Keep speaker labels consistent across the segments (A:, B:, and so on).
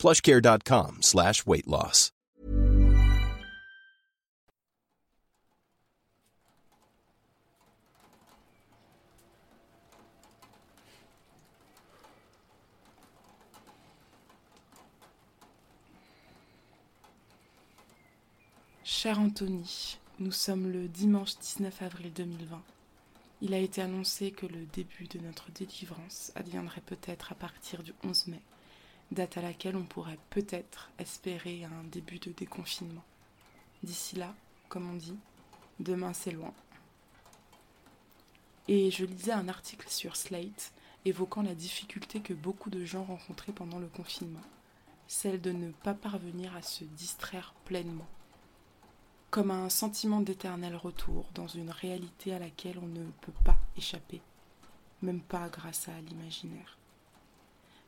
A: plushcare.com slash weight loss.
B: Cher Anthony, nous sommes le dimanche 19 avril 2020. Il a été annoncé que le début de notre délivrance adviendrait peut-être à partir du 11 mai, date à laquelle on pourrait peut-être espérer un début de déconfinement. D'ici là, comme on dit, demain c'est loin. Et je lisais un article sur Slate évoquant la difficulté que beaucoup de gens rencontraient pendant le confinement, celle de ne pas parvenir à se distraire pleinement comme un sentiment d'éternel retour dans une réalité à laquelle on ne peut pas échapper, même pas grâce à l'imaginaire.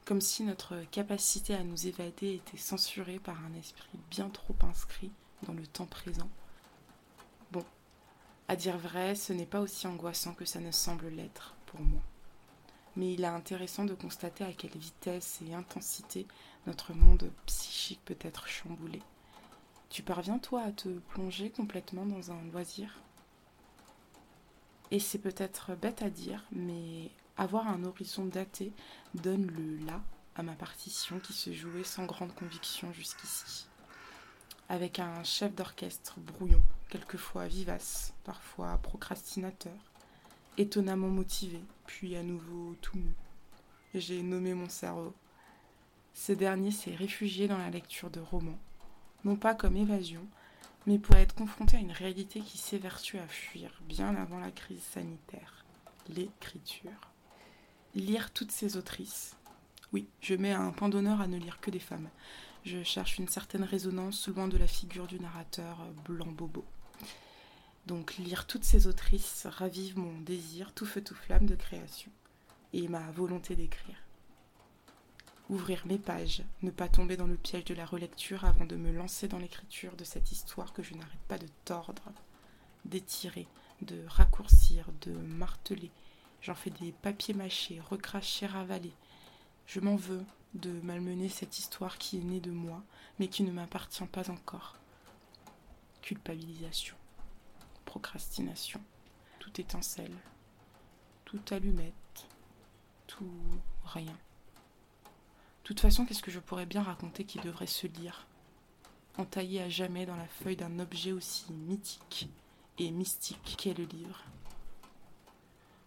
B: Comme si notre capacité à nous évader était censurée par un esprit bien trop inscrit dans le temps présent. Bon, à dire vrai, ce n'est pas aussi angoissant que ça ne semble l'être pour moi. Mais il est intéressant de constater à quelle vitesse et intensité notre monde psychique peut être chamboulé tu parviens, toi, à te plonger complètement dans un loisir? Et c'est peut-être bête à dire, mais avoir un horizon daté donne le là à ma partition qui se jouait sans grande conviction jusqu'ici. Avec un chef d'orchestre brouillon, quelquefois vivace, parfois procrastinateur, étonnamment motivé, puis à nouveau tout mou. J'ai nommé mon cerveau. Ce dernier s'est réfugié dans la lecture de romans, non pas comme évasion, mais pour être confronté à une réalité qui s'évertue à fuir bien avant la crise sanitaire, l'écriture. Lire toutes ces autrices. Oui, je mets un point d'honneur à ne lire que des femmes. Je cherche une certaine résonance loin de la figure du narrateur blanc bobo. Donc lire toutes ces autrices ravive mon désir tout feu tout flamme de création et ma volonté d'écrire ouvrir mes pages, ne pas tomber dans le piège de la relecture avant de me lancer dans l'écriture de cette histoire que je n'arrête pas de tordre, d'étirer, de raccourcir, de marteler. J'en fais des papiers mâchés, recrachés, ravalés. Je m'en veux de malmener cette histoire qui est née de moi, mais qui ne m'appartient pas encore. Culpabilisation, procrastination, tout étincelle, tout allumette, tout rien. De toute façon, qu'est-ce que je pourrais bien raconter qui devrait se lire Entaillé à jamais dans la feuille d'un objet aussi mythique et mystique qu'est le livre.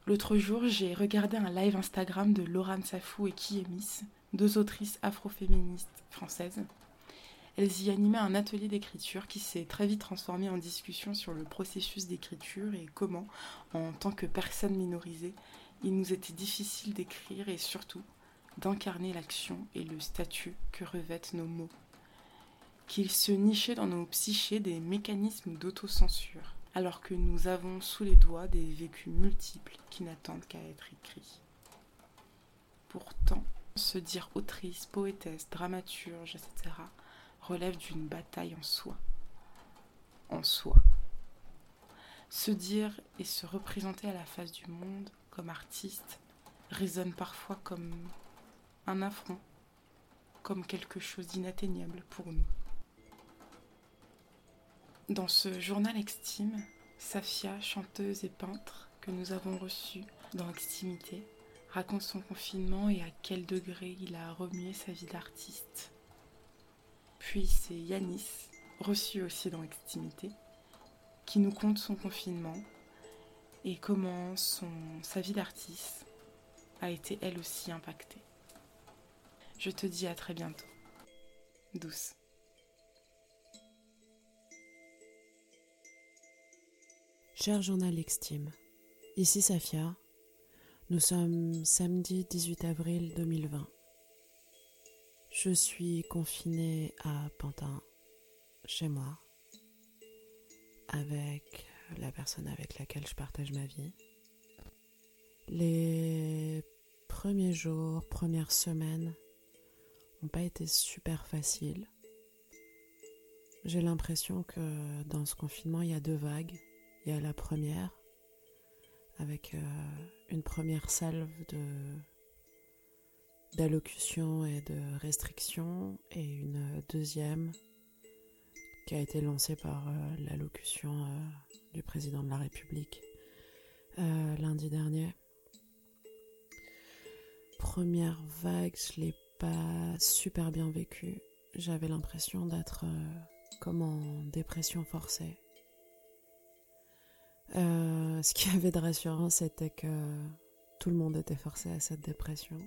B: L'autre jour, j'ai regardé un live Instagram de Laurent Safou et Kiemis, deux autrices afroféministes françaises. Elles y animaient un atelier d'écriture qui s'est très vite transformé en discussion sur le processus d'écriture et comment, en tant que personne minorisée, il nous était difficile d'écrire et surtout d'incarner l'action et le statut que revêtent nos mots, qu'ils se nichaient dans nos psychés des mécanismes d'autocensure, alors que nous avons sous les doigts des vécus multiples qui n'attendent qu'à être écrits. Pourtant, se dire autrice, poétesse, dramaturge, etc., relève d'une bataille en soi. En soi. Se dire et se représenter à la face du monde comme artiste résonne parfois comme un affront, comme quelque chose d'inatteignable pour nous. Dans ce journal Extime, Safia, chanteuse et peintre que nous avons reçue dans Extimité, raconte son confinement et à quel degré il a remué sa vie d'artiste. Puis c'est Yanis, reçu aussi dans Extimité, qui nous conte son confinement et comment sa vie d'artiste a été elle aussi impactée. Je te dis à très bientôt. Douce.
C: Cher journal extime, ici Safia. Nous sommes samedi 18 avril 2020. Je suis confinée à Pantin chez moi, avec la personne avec laquelle je partage ma vie. Les premiers jours, premières semaines pas été super faciles. J'ai l'impression que dans ce confinement, il y a deux vagues. Il y a la première, avec euh, une première salve de d'allocution et de restrictions, et une deuxième qui a été lancée par euh, l'allocution euh, du président de la République lundi dernier. Première vague, je l'ai pas super bien vécue. J'avais l'impression d'être comme en dépression forcée. Euh, ce qui avait de rassurant, c'était que tout le monde était forcé à cette dépression.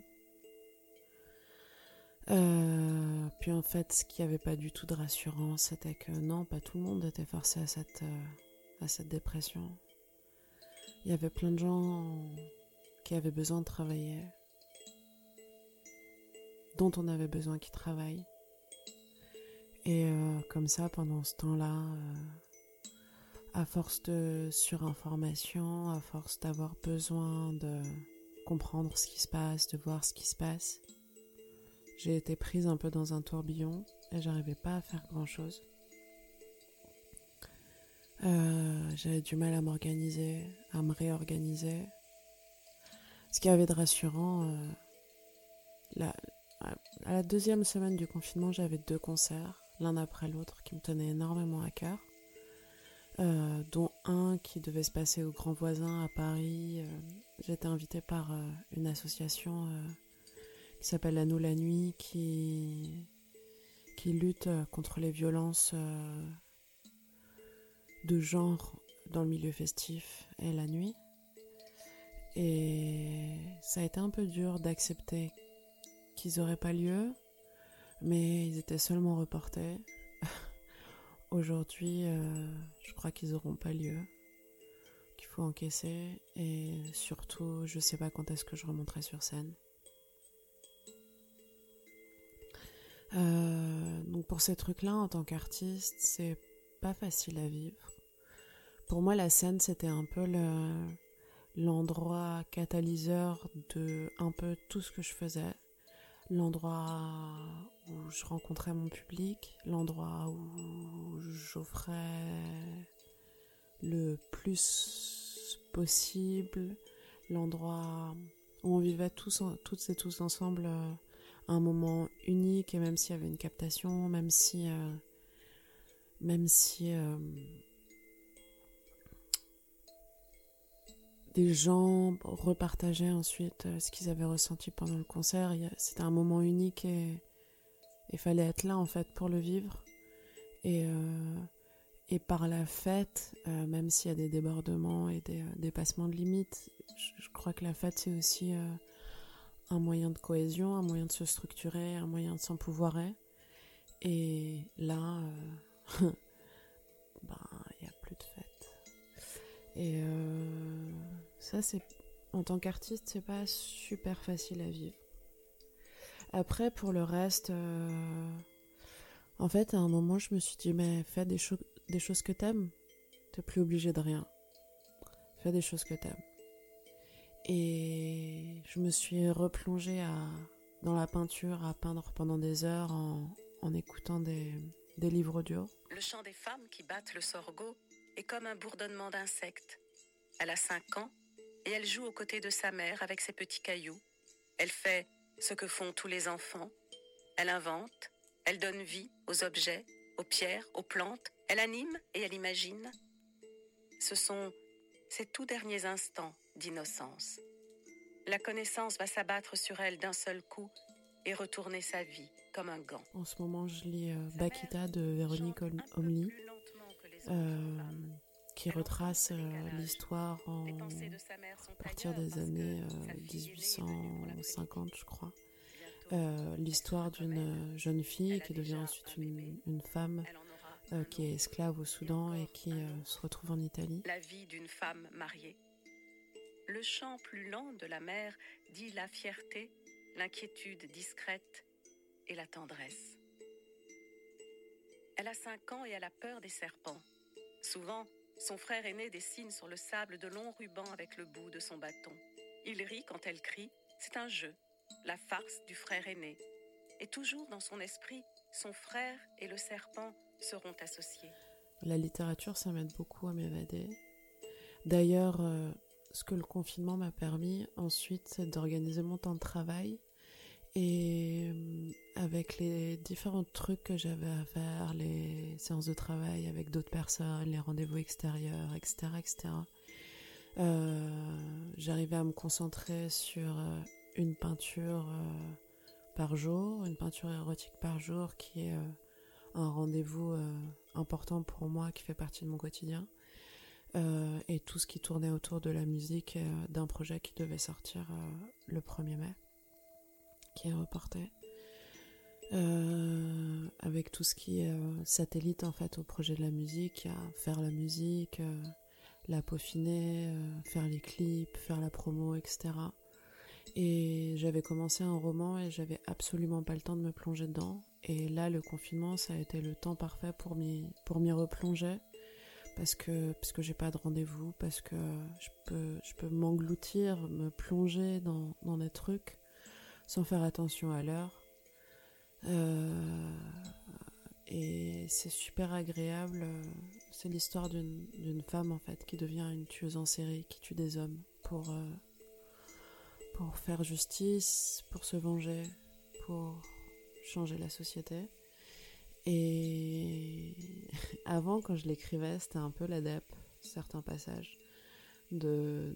C: Euh, puis en fait, ce qui avait pas du tout de rassurant, c'était que non, pas tout le monde était forcé à cette, euh, à cette dépression. Il y avait plein de gens qui avaient besoin de travailler, dont on avait besoin qu'ils travaillent. Et comme ça, pendant ce temps-là, à force de surinformation, à force d'avoir besoin de comprendre ce qui se passe, de voir ce qui se passe, j'ai été prise un peu dans un tourbillon et j'arrivais pas à faire grand chose. Euh, j'avais du mal à m'organiser, à me réorganiser. Ce qui avait de rassurant, euh, à la deuxième semaine du confinement, j'avais deux concerts, l'un après l'autre, qui me tenaient énormément à cœur. Euh, dont un qui devait se passer au Grand Voisin à Paris. Euh, j'étais invitée par euh, une association qui s'appelle La Nous la Nuit, qui, qui lutte contre les violences de genre dans le milieu festif et la nuit. Et ça a été un peu dur d'accepter qu'ils n'auraient pas lieu, mais ils étaient seulement reportés. Aujourd'hui, euh, je crois qu'ils n'auront pas lieu, qu'il faut encaisser et surtout, je sais pas quand est-ce que je remonterai sur scène. Euh, donc pour ces trucs-là, en tant qu'artiste, c'est pas facile à vivre. Pour moi, la scène, c'était un peu l'endroit catalyseur de un peu tout ce que je faisais l'endroit où je rencontrais mon public, l'endroit où j'offrais le plus possible, l'endroit où on vivait tous, toutes et tous ensemble euh, un moment unique et même s'il y avait une captation, même si, euh, même si euh, des gens repartageaient ensuite euh, ce qu'ils avaient ressenti pendant le concert. C'était un moment unique et il fallait être là en fait pour le vivre. Et, euh, et par la fête, euh, même s'il y a des débordements et des dépassements de limites, je, crois que la fête c'est aussi un moyen de cohésion, un moyen de se structurer, un moyen de s'empouvoirer. Et là, ben, il n'y a plus de fête. Et ça, c'est en tant qu'artiste, c'est pas super facile à vivre. Après, pour le reste, euh, en fait, à un moment, je me suis dit, mais fais des, choses que t'aimes. T'es plus obligé de rien. Fais des choses que t'aimes. Et je me suis replongée dans la peinture, à peindre pendant des heures en, en écoutant des, des livres audio.
D: Le chant des femmes qui battent le sorgho est comme un bourdonnement d'insectes. Elle a 5 ans et elle joue aux côtés de sa mère avec ses petits cailloux. Elle fait ce que font tous les enfants. Elle invente, elle donne vie aux objets, aux pierres, aux plantes, elle anime et elle imagine. Ce sont ses tout derniers instants d'innocence. La connaissance va s'abattre sur elle d'un seul coup et retourner sa vie comme un gant.
C: En ce moment, je lis euh, Bakita de Véronique Omli qui retrace euh, l'histoire en à partir des années 1850, euh, je crois. Euh, l'histoire d'une jeune fille qui devient ensuite une, une femme qui est esclave au Soudan et qui se retrouve en Italie.
D: La vie d'une femme mariée. Le chant plus lent de la mère dit la fierté, l'inquiétude discrète et la tendresse. Elle a 5 ans et elle a peur des serpents. Souvent, son frère aîné dessine sur le sable de longs rubans avec le bout de son bâton. Il rit quand elle crie. C'est un jeu, la farce du frère aîné. Et toujours dans son esprit, son frère et le serpent seront associés.
C: La littérature, ça m'aide beaucoup à m'évader. D'ailleurs, euh, ce que le confinement m'a permis ensuite, c'est d'organiser mon temps de travail. Et euh, avec les différents trucs que j'avais à faire, les séances de travail avec d'autres personnes, les rendez-vous extérieurs, etc., etc., euh, j'arrivais à me concentrer sur euh, une peinture par jour, une peinture érotique par jour qui est un rendez-vous important pour moi, qui fait partie de mon quotidien. Et tout ce qui tournait autour de la musique d'un projet qui devait sortir le 1er mai, qui est reporté. avec tout ce qui est satellite en fait au projet de la musique, à faire la musique, la peaufiner, faire les clips, faire la promo, etc. Et j'avais commencé un roman et j'avais absolument pas le temps de me plonger dedans. Et là, le confinement, ça a été le temps parfait pour m'y, pour m'y replonger parce que parce que j'ai pas de rendez-vous, parce que je peux je peux m'engloutir, me plonger dans, dans des trucs sans faire attention à l'heure. Euh, et c'est super agréable. C'est l'histoire d'une femme en fait qui devient une tueuse en série, qui tue des hommes pour euh, pour faire justice, pour se venger, pour changer la société. Et avant, quand je l'écrivais, c'était un peu l'adepte, certains passages, de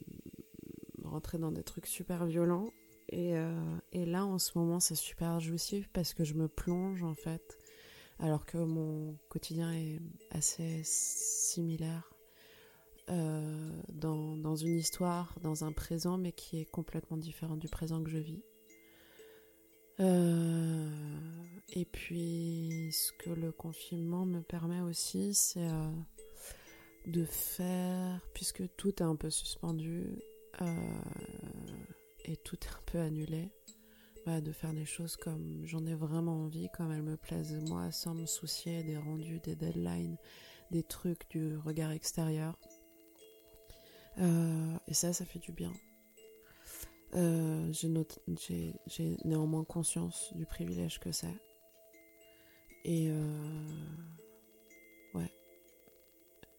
C: rentrer dans des trucs super violents. Et, euh, et là, en ce moment, c'est super jouissif parce que je me plonge, en fait, alors que mon quotidien est assez similaire. Euh, dans, une histoire, dans un présent, mais qui est complètement différent du présent que je vis. Euh, et puis, ce que le confinement me permet aussi, c'est de faire, puisque tout est un peu suspendu et tout est un peu annulé, de faire des choses comme j'en ai vraiment envie, comme elles me plaisent moi, sans me soucier des rendus, des deadlines, des trucs, du regard extérieur. et ça, ça fait du bien. Euh, j'ai néanmoins conscience du privilège que c'est. Et euh, ouais,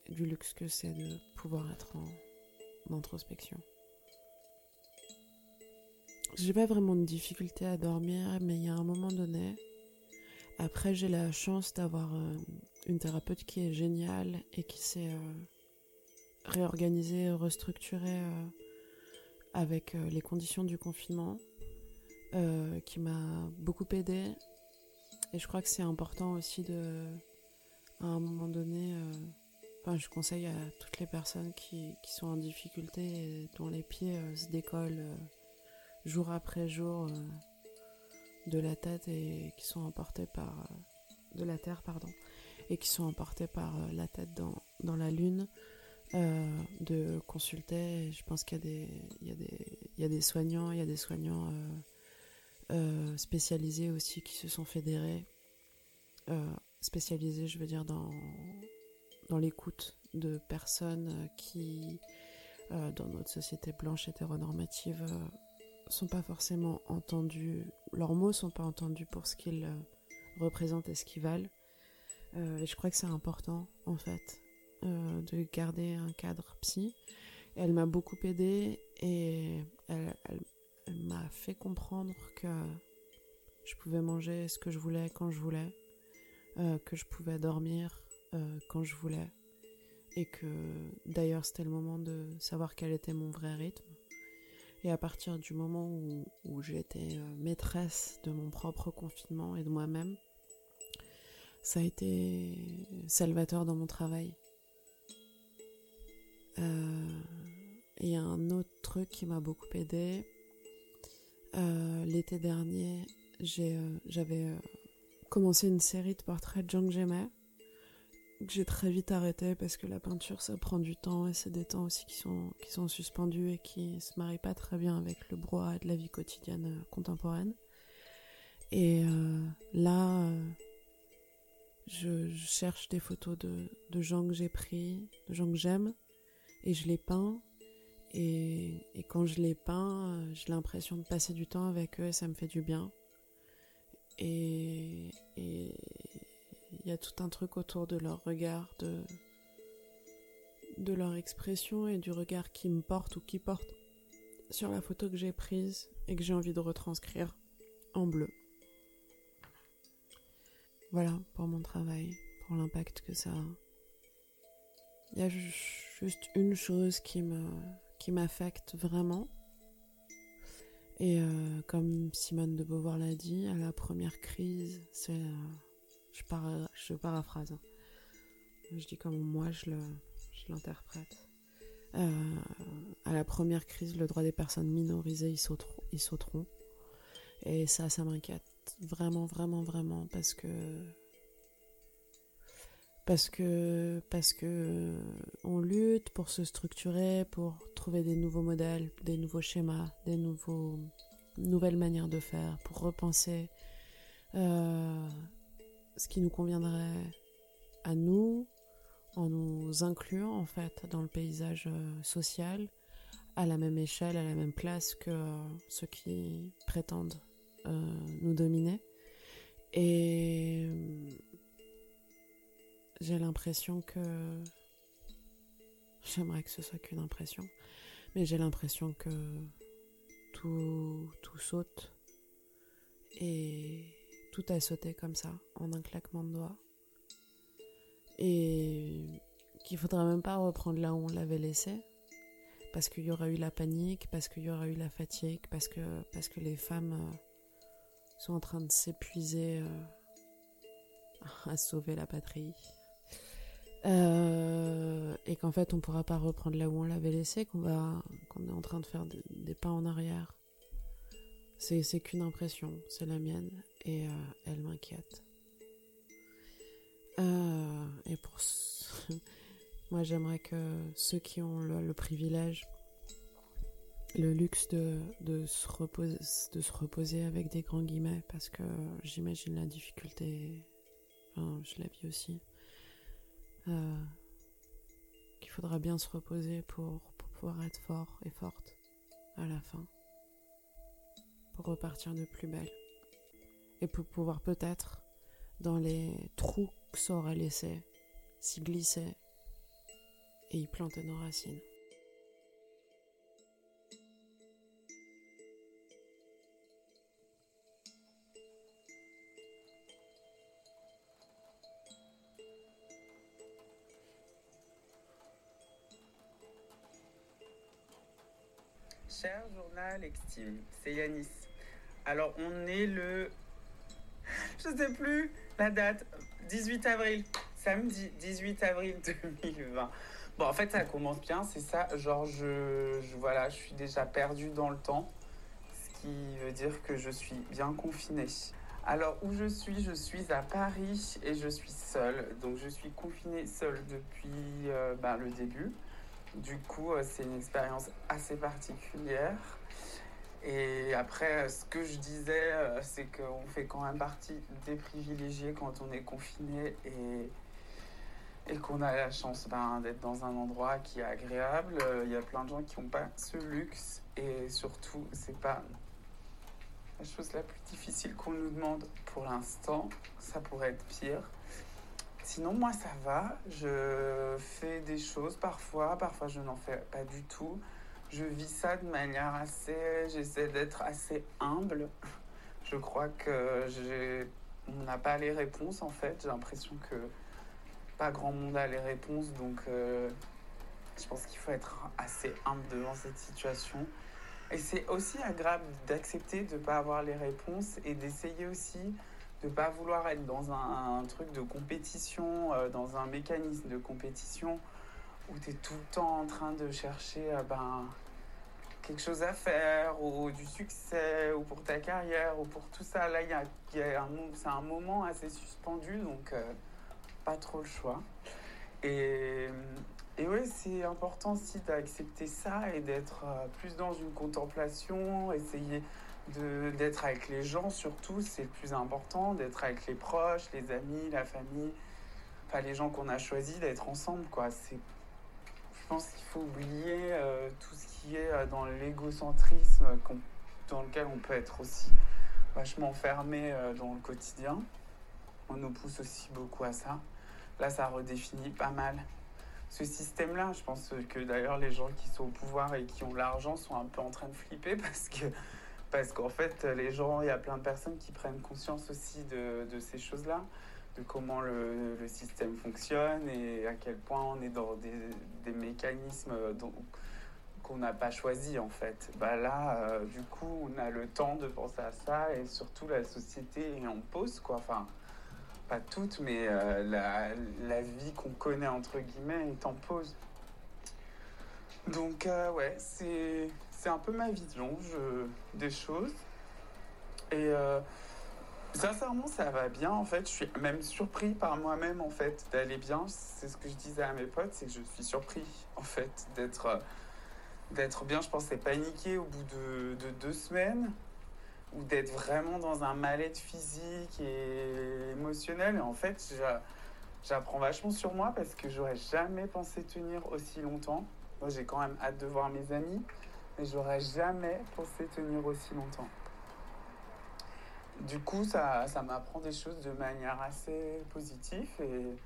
C: du luxe que c'est de pouvoir être en, introspection. J'ai pas vraiment de difficulté à dormir, mais il y a un moment donné. Après, j'ai la chance d'avoir euh, une thérapeute qui est géniale et qui s'est réorganisée, restructurée avec euh, les conditions du confinement, euh, qui m'a beaucoup aidé. Et je crois que c'est important aussi de, à un moment donné, euh, enfin, je conseille à toutes les personnes qui, qui sont en difficulté et dont les pieds se décollent jour après jour de la tête et qui sont emportés par de la terre pardon et qui sont emportés par la tête dans, dans la lune euh, de consulter. Je pense qu'il y, a des, il y, a des, il y a des soignants, il y a des soignants euh, euh, spécialisés aussi qui se sont fédérés. spécialisés, je veux dire, dans, dans l'écoute de personnes qui, dans notre société blanche hétéronormative, sont pas forcément entendus, leurs mots sont pas entendus pour ce qu'ils représentent et ce qu'ils valent. et je crois que c'est important, en fait, euh, de garder un cadre psy. Elle m'a beaucoup aidée et elle, m'a fait comprendre que je pouvais manger ce que je voulais quand je voulais, euh, que je pouvais dormir euh, quand je voulais et que d'ailleurs c'était le moment de savoir quel était mon vrai rythme. Et à partir du moment où, j'étais maîtresse de mon propre confinement et de moi-même, ça a été salvateur dans mon travail. Euh, a un autre truc qui m'a beaucoup aidé. Euh, l'été dernier, euh, j'avais commencé une série de portraits de gens que j'ai très vite arrêté parce que la peinture ça prend du temps et c'est des temps aussi qui sont, qui sont suspendus et qui se marient pas très bien avec le brouhaha de la vie quotidienne contemporaine. Et là, je, cherche des photos de, de gens que j'ai pris, de gens que j'aime, et je les peins. Et, et, quand je les peins, j'ai l'impression de passer du temps avec eux et ça me fait du bien. Et il y a tout un truc autour de leur regard, de, de leur expression et du regard qui me porte ou qui porte sur la photo que j'ai prise et que j'ai envie de retranscrire en bleu. Voilà pour mon travail, pour l'impact que ça a. Il y a juste une chose qui me qui m'affecte vraiment. Et euh, comme Simone de Beauvoir l'a dit, à la première crise, c'est euh, je, je paraphrase. Hein. Je dis comme moi je l'interprète. Euh, à la première crise, le droit des personnes minorisées, ils sauteront. Ils sauteront. Et ça, ça m'inquiète vraiment, vraiment, vraiment, parce que parce que parce que euh, on lutte pour se structurer, pour trouver des nouveaux modèles, des nouveaux schémas, des nouveaux nouvelles manières de faire, pour repenser euh, ce qui nous conviendrait à nous, en nous incluant en fait dans le paysage euh, social à la même échelle, à la même place que euh, ceux qui prétendent euh, nous dominer. Et j'ai l'impression que j'aimerais que ce soit qu'une impression, mais j'ai l'impression que tout, tout saute et tout a sauté comme ça en un claquement de doigts et qu'il faudra même pas reprendre là où on l'avait laissé parce qu'il y aura eu la panique, parce qu'il y aura eu la fatigue, parce que, parce que les femmes euh, sont en train de s'épuiser euh, à sauver la patrie. Euh, et qu'en fait on pourra pas reprendre là où on l'avait laissé, qu'on va qu'on est en train de faire des pas en arrière. C'est qu'une impression, c'est la mienne, et elle m'inquiète. Euh, et pour moi, j'aimerais que ceux qui ont le, privilège, le luxe de, se reposer, avec des grands guillemets, parce que j'imagine la difficulté, je la vis aussi, euh, qu'il faudra bien se reposer pour pouvoir être fort et forte à la fin, pour repartir de plus belle, et pour pouvoir peut-être, dans les trous ça aurait laissé s'y glisser et y planter nos racines.
E: Cher journal Extime, c'est Yanis. Alors on est le... Je sais plus la date. 18 avril, samedi 18 avril 2020. Bon, en fait, ça commence bien, c'est ça. Genre, je, voilà, je suis déjà perdue dans le temps, ce qui veut dire que je suis bien confinée. Alors, où je suis? Je suis à Paris et je suis seule. Donc, je suis confinée seule depuis euh, ben, le début. Du coup, euh, c'est une expérience assez particulière. Et après, ce que je disais, euh, c'est qu'on fait quand même partie des privilégiés quand on est confiné et, et qu'on a la chance ben, d'être dans un endroit qui est agréable. Il y a plein de gens qui n'ont pas ce luxe et surtout, c'est pas la chose la plus difficile qu'on nous demande pour l'instant. Ça pourrait être pire. Sinon, moi, ça va. Je fais des choses parfois, parfois je n'en fais pas du tout je vis ça de manière assez. J'essaie d'être assez humble. Je crois que n'a pas les réponses en fait. J'ai l'impression que pas grand monde a les réponses. Donc euh, je pense qu'il faut être assez humble devant cette situation. Et c'est aussi agréable d'accepter de ne pas avoir les réponses et d'essayer aussi de ne pas vouloir être dans un, truc de compétition, euh, dans un mécanisme de compétition où tu es tout le temps en train de chercher euh, ben, quelque chose à faire ou du succès ou pour ta carrière ou pour tout ça. Là, y a, un, c'est un moment assez suspendu, donc euh, pas trop le choix. Et, et oui, c'est important aussi d'accepter ça et d'être euh, plus dans une contemplation, essayer d'être avec les gens surtout, c'est le plus important, d'être avec les proches, les amis, la famille, enfin les gens qu'on a choisis, d'être ensemble, quoi. C'est, pense qu'il faut oublier euh, tout ce qui est euh, dans l'égocentrisme dans lequel on peut être aussi vachement enfermé euh, dans le quotidien. On nous pousse aussi beaucoup à ça. Là, ça redéfinit pas mal ce système-là. Je pense que d'ailleurs les gens qui sont au pouvoir et qui ont l'argent sont un peu en train de flipper parce que parce qu'en fait les gens, il y a plein de personnes qui prennent conscience aussi de, de ces choses-là, de comment le, système fonctionne et à quel point on est dans des, mécanismes qu'on n'a pas choisi en fait. Bah là, euh, du coup, on a le temps de penser à ça et surtout la société est en pause quoi. Enfin, pas toute, mais euh, la, vie qu'on connaît, entre guillemets, est en pause. Donc, euh, ouais, c'est, c'est un peu ma vision je, des choses. Et sincèrement, ça va bien, en fait. Je suis même surpris par moi-même, en fait, d'aller bien. C'est ce que je disais à mes potes, c'est que je suis surpris, en fait, d'être, d'être bien. Je pensais paniquer au bout de, de deux semaines ou d'être vraiment dans un mal-être physique et émotionnel. Et en fait, j'apprends vachement sur moi parce que j'aurais jamais pensé tenir aussi longtemps. Moi, j'ai quand même hâte de voir mes amis, mais j'aurais jamais pensé tenir aussi longtemps. Du coup, ça, ça m'apprend des choses de manière assez positive et,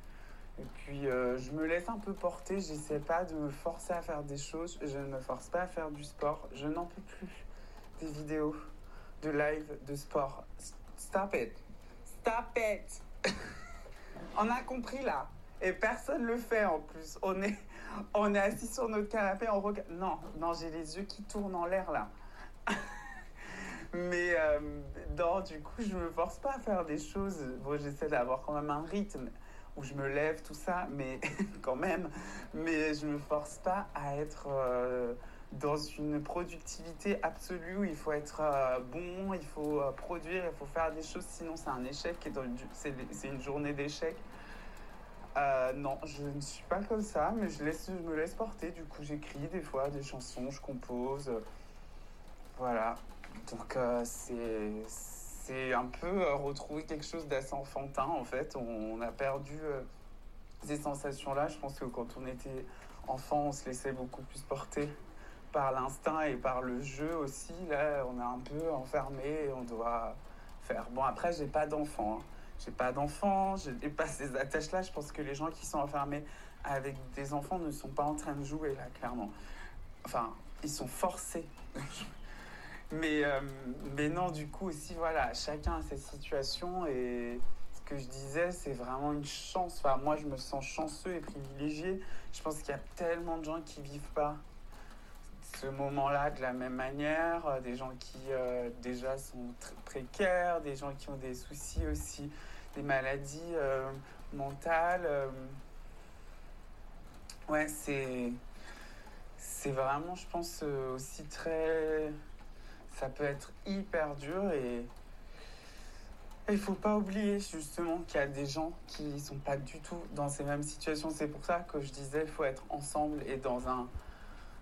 E: puis euh, je me laisse un peu porter. J'essaie pas de me forcer à faire des choses. Je ne me force pas à faire du sport. Je n'en peux plus des vidéos de live de sport. Stop it. Stop it. on a compris là. Et personne le fait en plus. On est, on est assis sur notre canapé, on regarde. Non, non, j'ai les yeux qui tournent en l'air là. Mais euh, du coup, je me force pas à faire des choses. Bon, j'essaie d'avoir quand même un rythme où je me lève, tout ça, mais quand même. Mais je me force pas à être. Euh, dans une productivité absolue où il faut être euh, bon, il faut euh, produire, il faut faire des choses, sinon c'est un échec c'est une journée d'échec. Non, je ne suis pas comme ça, mais je, laisse, je me laisse porter. Du coup, j'écris des fois des chansons, je compose. voilà. Donc, c'est un peu retrouver quelque chose d'assez enfantin, en fait. On, a perdu ces sensations-là. Je pense que quand on était enfant, on se laissait beaucoup plus porter par l'instinct et par le jeu aussi. Là, on est un peu enfermé on doit faire. Bon, après, j'ai pas d'enfant. Hein. J'ai pas d'enfant, je n'ai pas ces attaches-là. Je pense que les gens qui sont enfermés avec des enfants ne sont pas en train de jouer, là, clairement. Enfin, ils sont forcés. mais, euh, mais non, du coup, aussi, voilà, chacun a sa situation et ce que je disais, c'est vraiment une chance. Enfin, moi, je me sens chanceux et privilégié. Je pense qu'il y a tellement de gens qui vivent pas ce moment-là de la même manière, euh, des gens qui euh, déjà sont précaires, des gens qui ont des soucis aussi, des maladies mentales. Ouais, c'est c'est vraiment, je pense, aussi très. Ça peut être hyper dur et il faut pas oublier justement qu'il y a des gens qui sont pas du tout dans ces mêmes situations. C'est pour ça que je disais, faut être ensemble et dans un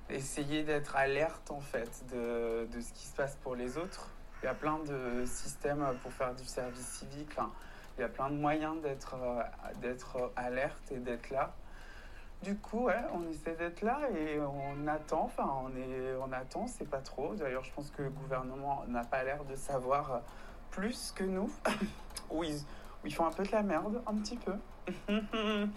E: essayer d'être alerte en fait de, de, ce qui se passe pour les autres. Il y a plein de systèmes pour faire du service civique. Il y a plein de moyens d'être d'être alerte et d'être là. Du coup, on essaie d'être là et on attend. Enfin, on est, on attend. C'est pas trop. D'ailleurs, je pense que le gouvernement n'a pas l'air de savoir plus que nous. ou ils, ils font un peu de la merde, un petit peu.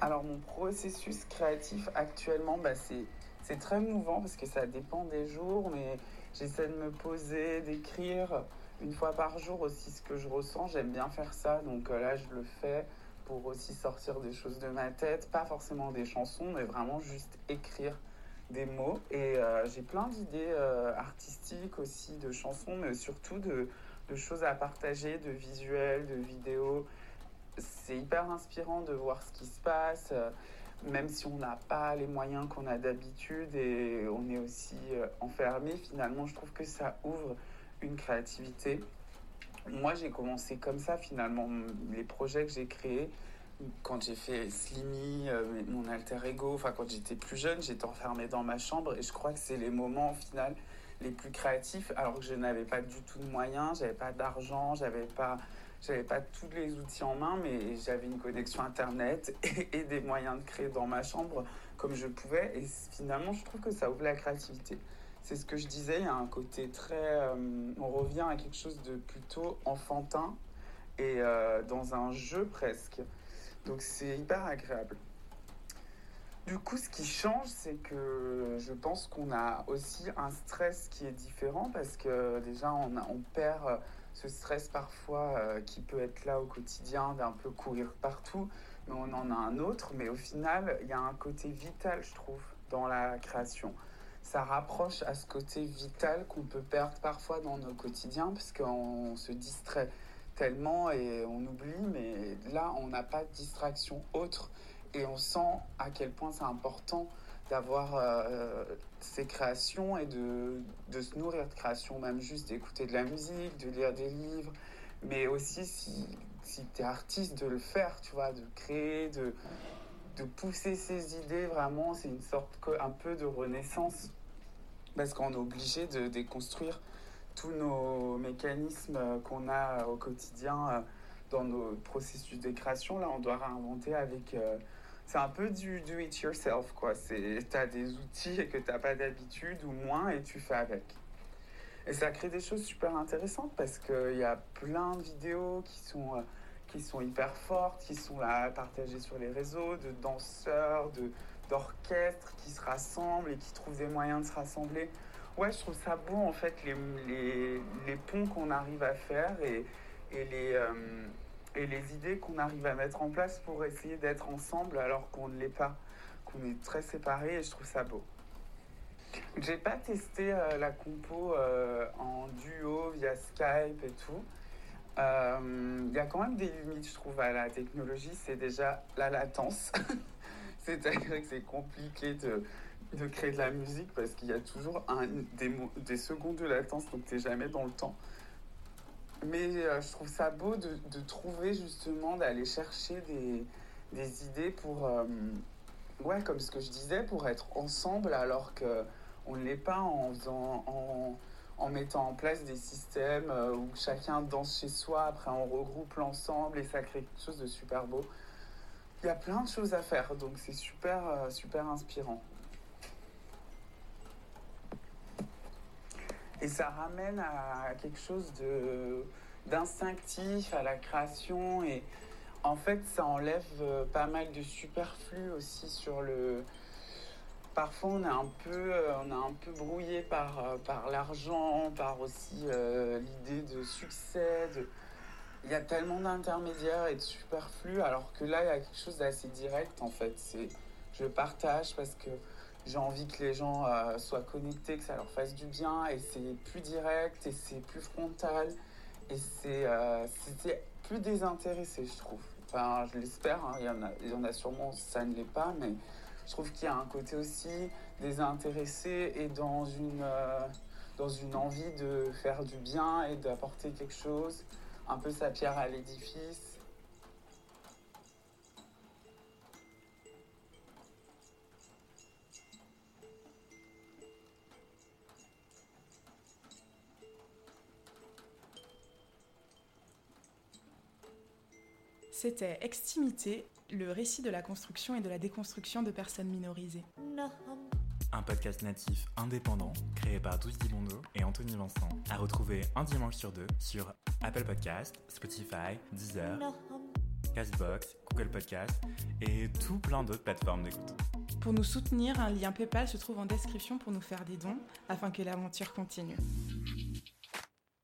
E: Alors mon processus créatif actuellement, bah, c'est très mouvant parce que ça dépend des jours, mais j'essaie de me poser, d'écrire une fois par jour aussi ce que je ressens. J'aime bien faire ça, donc euh, là je le fais pour aussi sortir des choses de ma tête, pas forcément des chansons, mais vraiment juste écrire des mots. Et euh, j'ai plein d'idées euh, artistiques aussi, de chansons, mais surtout de, de choses à partager, de visuels, de vidéos c'est hyper inspirant de voir ce qui se passe, euh, même si on n'a pas les moyens qu'on a d'habitude et on est aussi enfermé. Finalement, je trouve que ça ouvre une créativité. Moi, j'ai commencé comme ça finalement. Les projets que j'ai créés, quand j'ai fait Slimmy, euh, mon alter ego, enfin quand j'étais plus jeune, j'étais enfermée dans ma chambre et je crois que c'est les moments au final les plus créatifs alors que je n'avais pas du tout de moyens, j'avais pas d'argent, j'avais pas j'avais pas tous les outils en main mais j'avais une connexion internet et, et, des moyens de créer dans ma chambre comme je pouvais et finalement je trouve que ça ouvre la créativité. C'est ce que je disais, il y a un côté très euh, on revient à quelque chose de plutôt enfantin et euh, dans un jeu presque. Donc c'est hyper agréable. Du coup, ce qui change, c'est que je pense qu'on a aussi un stress qui est différent parce que déjà, on, perd ce stress parfois euh, qui peut être là au quotidien d'un peu courir partout, mais on en a un autre. Mais au final, il y a un côté vital, je trouve, dans la création. Ça rapproche à ce côté vital qu'on peut perdre parfois dans nos quotidiens parce qu'on se distrait tellement et on oublie, mais là, on n'a pas de distraction autre. Et on sent à quel point c'est important d'avoir euh, ces créations et de, de, se nourrir de créations, même juste d'écouter de la musique, de lire des livres, mais aussi si, si tu es artiste, de le faire, tu vois, de créer, de, de pousser ses idées, vraiment, c'est une sorte un peu de renaissance, parce qu'on est obligé de déconstruire tous nos mécanismes qu'on a au quotidien dans nos processus de création. Là, on doit réinventer avec... Euh, c'est un peu du do it yourself, quoi. Tu as des outils et que tu n'as pas d'habitude ou moins et tu fais avec. Et ça crée des choses super intéressantes parce qu'il y a plein de vidéos qui sont, euh, qui sont hyper fortes, qui sont là partagées sur les réseaux, de danseurs, de, d'orchestres qui se rassemblent et qui trouvent des moyens de se rassembler. Ouais, je trouve ça beau en fait, les, les, les ponts qu'on arrive à faire et, et les, euh, et les idées qu'on arrive à mettre en place pour essayer d'être ensemble alors qu'on ne l'est pas, qu'on est très séparés et je trouve ça beau. J'ai pas testé euh, la compo euh, en duo via Skype et tout. Il euh, y a quand même des limites, je trouve, à la technologie. C'est déjà la latence. C'est-à-dire que c'est compliqué de, de, créer de la musique parce qu'il y a toujours des, des secondes de latence, donc tu n'es jamais dans le temps. Mais euh, je trouve ça beau de, de trouver justement, d'aller chercher des, des, idées pour, euh, ouais, comme ce que je disais, pour être ensemble alors qu'on ne l'est pas en, faisant, en, en, mettant en place des systèmes euh, où chacun danse chez soi, après on regroupe l'ensemble et ça crée quelque chose de super beau. Il y a plein de choses à faire, donc c'est super, super inspirant. Et ça ramène à quelque chose d'instinctif, à la création. Et en fait, ça enlève euh, pas mal de superflu aussi sur le. Parfois, on est un peu, euh, on est un peu brouillé par, euh, par l'argent, par aussi l'idée de succès. Il y a tellement d'intermédiaires et de superflu, alors que là, il y a quelque chose d'assez direct en fait. C'est, je partage parce que j'ai envie que les gens euh, soient connectés, que ça leur fasse du bien, et c'est plus direct, et c'est plus frontal, et c'est euh, plus désintéressé, je trouve. Enfin, je l'espère, hein, il, a, il y en a sûrement, ça ne l'est pas, mais je trouve qu'il y a un côté aussi désintéressé et dans une, euh, dans une envie de faire du bien et d'apporter quelque chose, un peu sa pierre à l'édifice.
B: C'était Extimité, le récit de la construction et de la déconstruction de personnes minorisées.
F: Un podcast natif indépendant créé par Douce Dibondo et Anthony Vincent, à retrouver un dimanche sur deux sur Apple Podcast, Spotify, Deezer, Castbox, Google Podcast et tout plein d'autres plateformes d'écoute.
B: Pour nous soutenir, un lien PayPal se trouve en description pour nous faire des dons afin que l'aventure continue.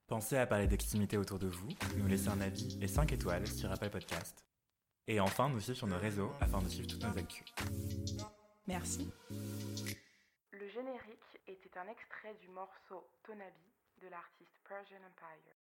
F: Pensez à parler d'extimité autour de vous, nous laisser un avis et 5 étoiles sur Apple Podcast. Et enfin, nous suivre sur nos réseaux afin de suivre toutes nos actus.
B: Merci. Le générique était un extrait du morceau Tonabi de l'artiste Persian Empire.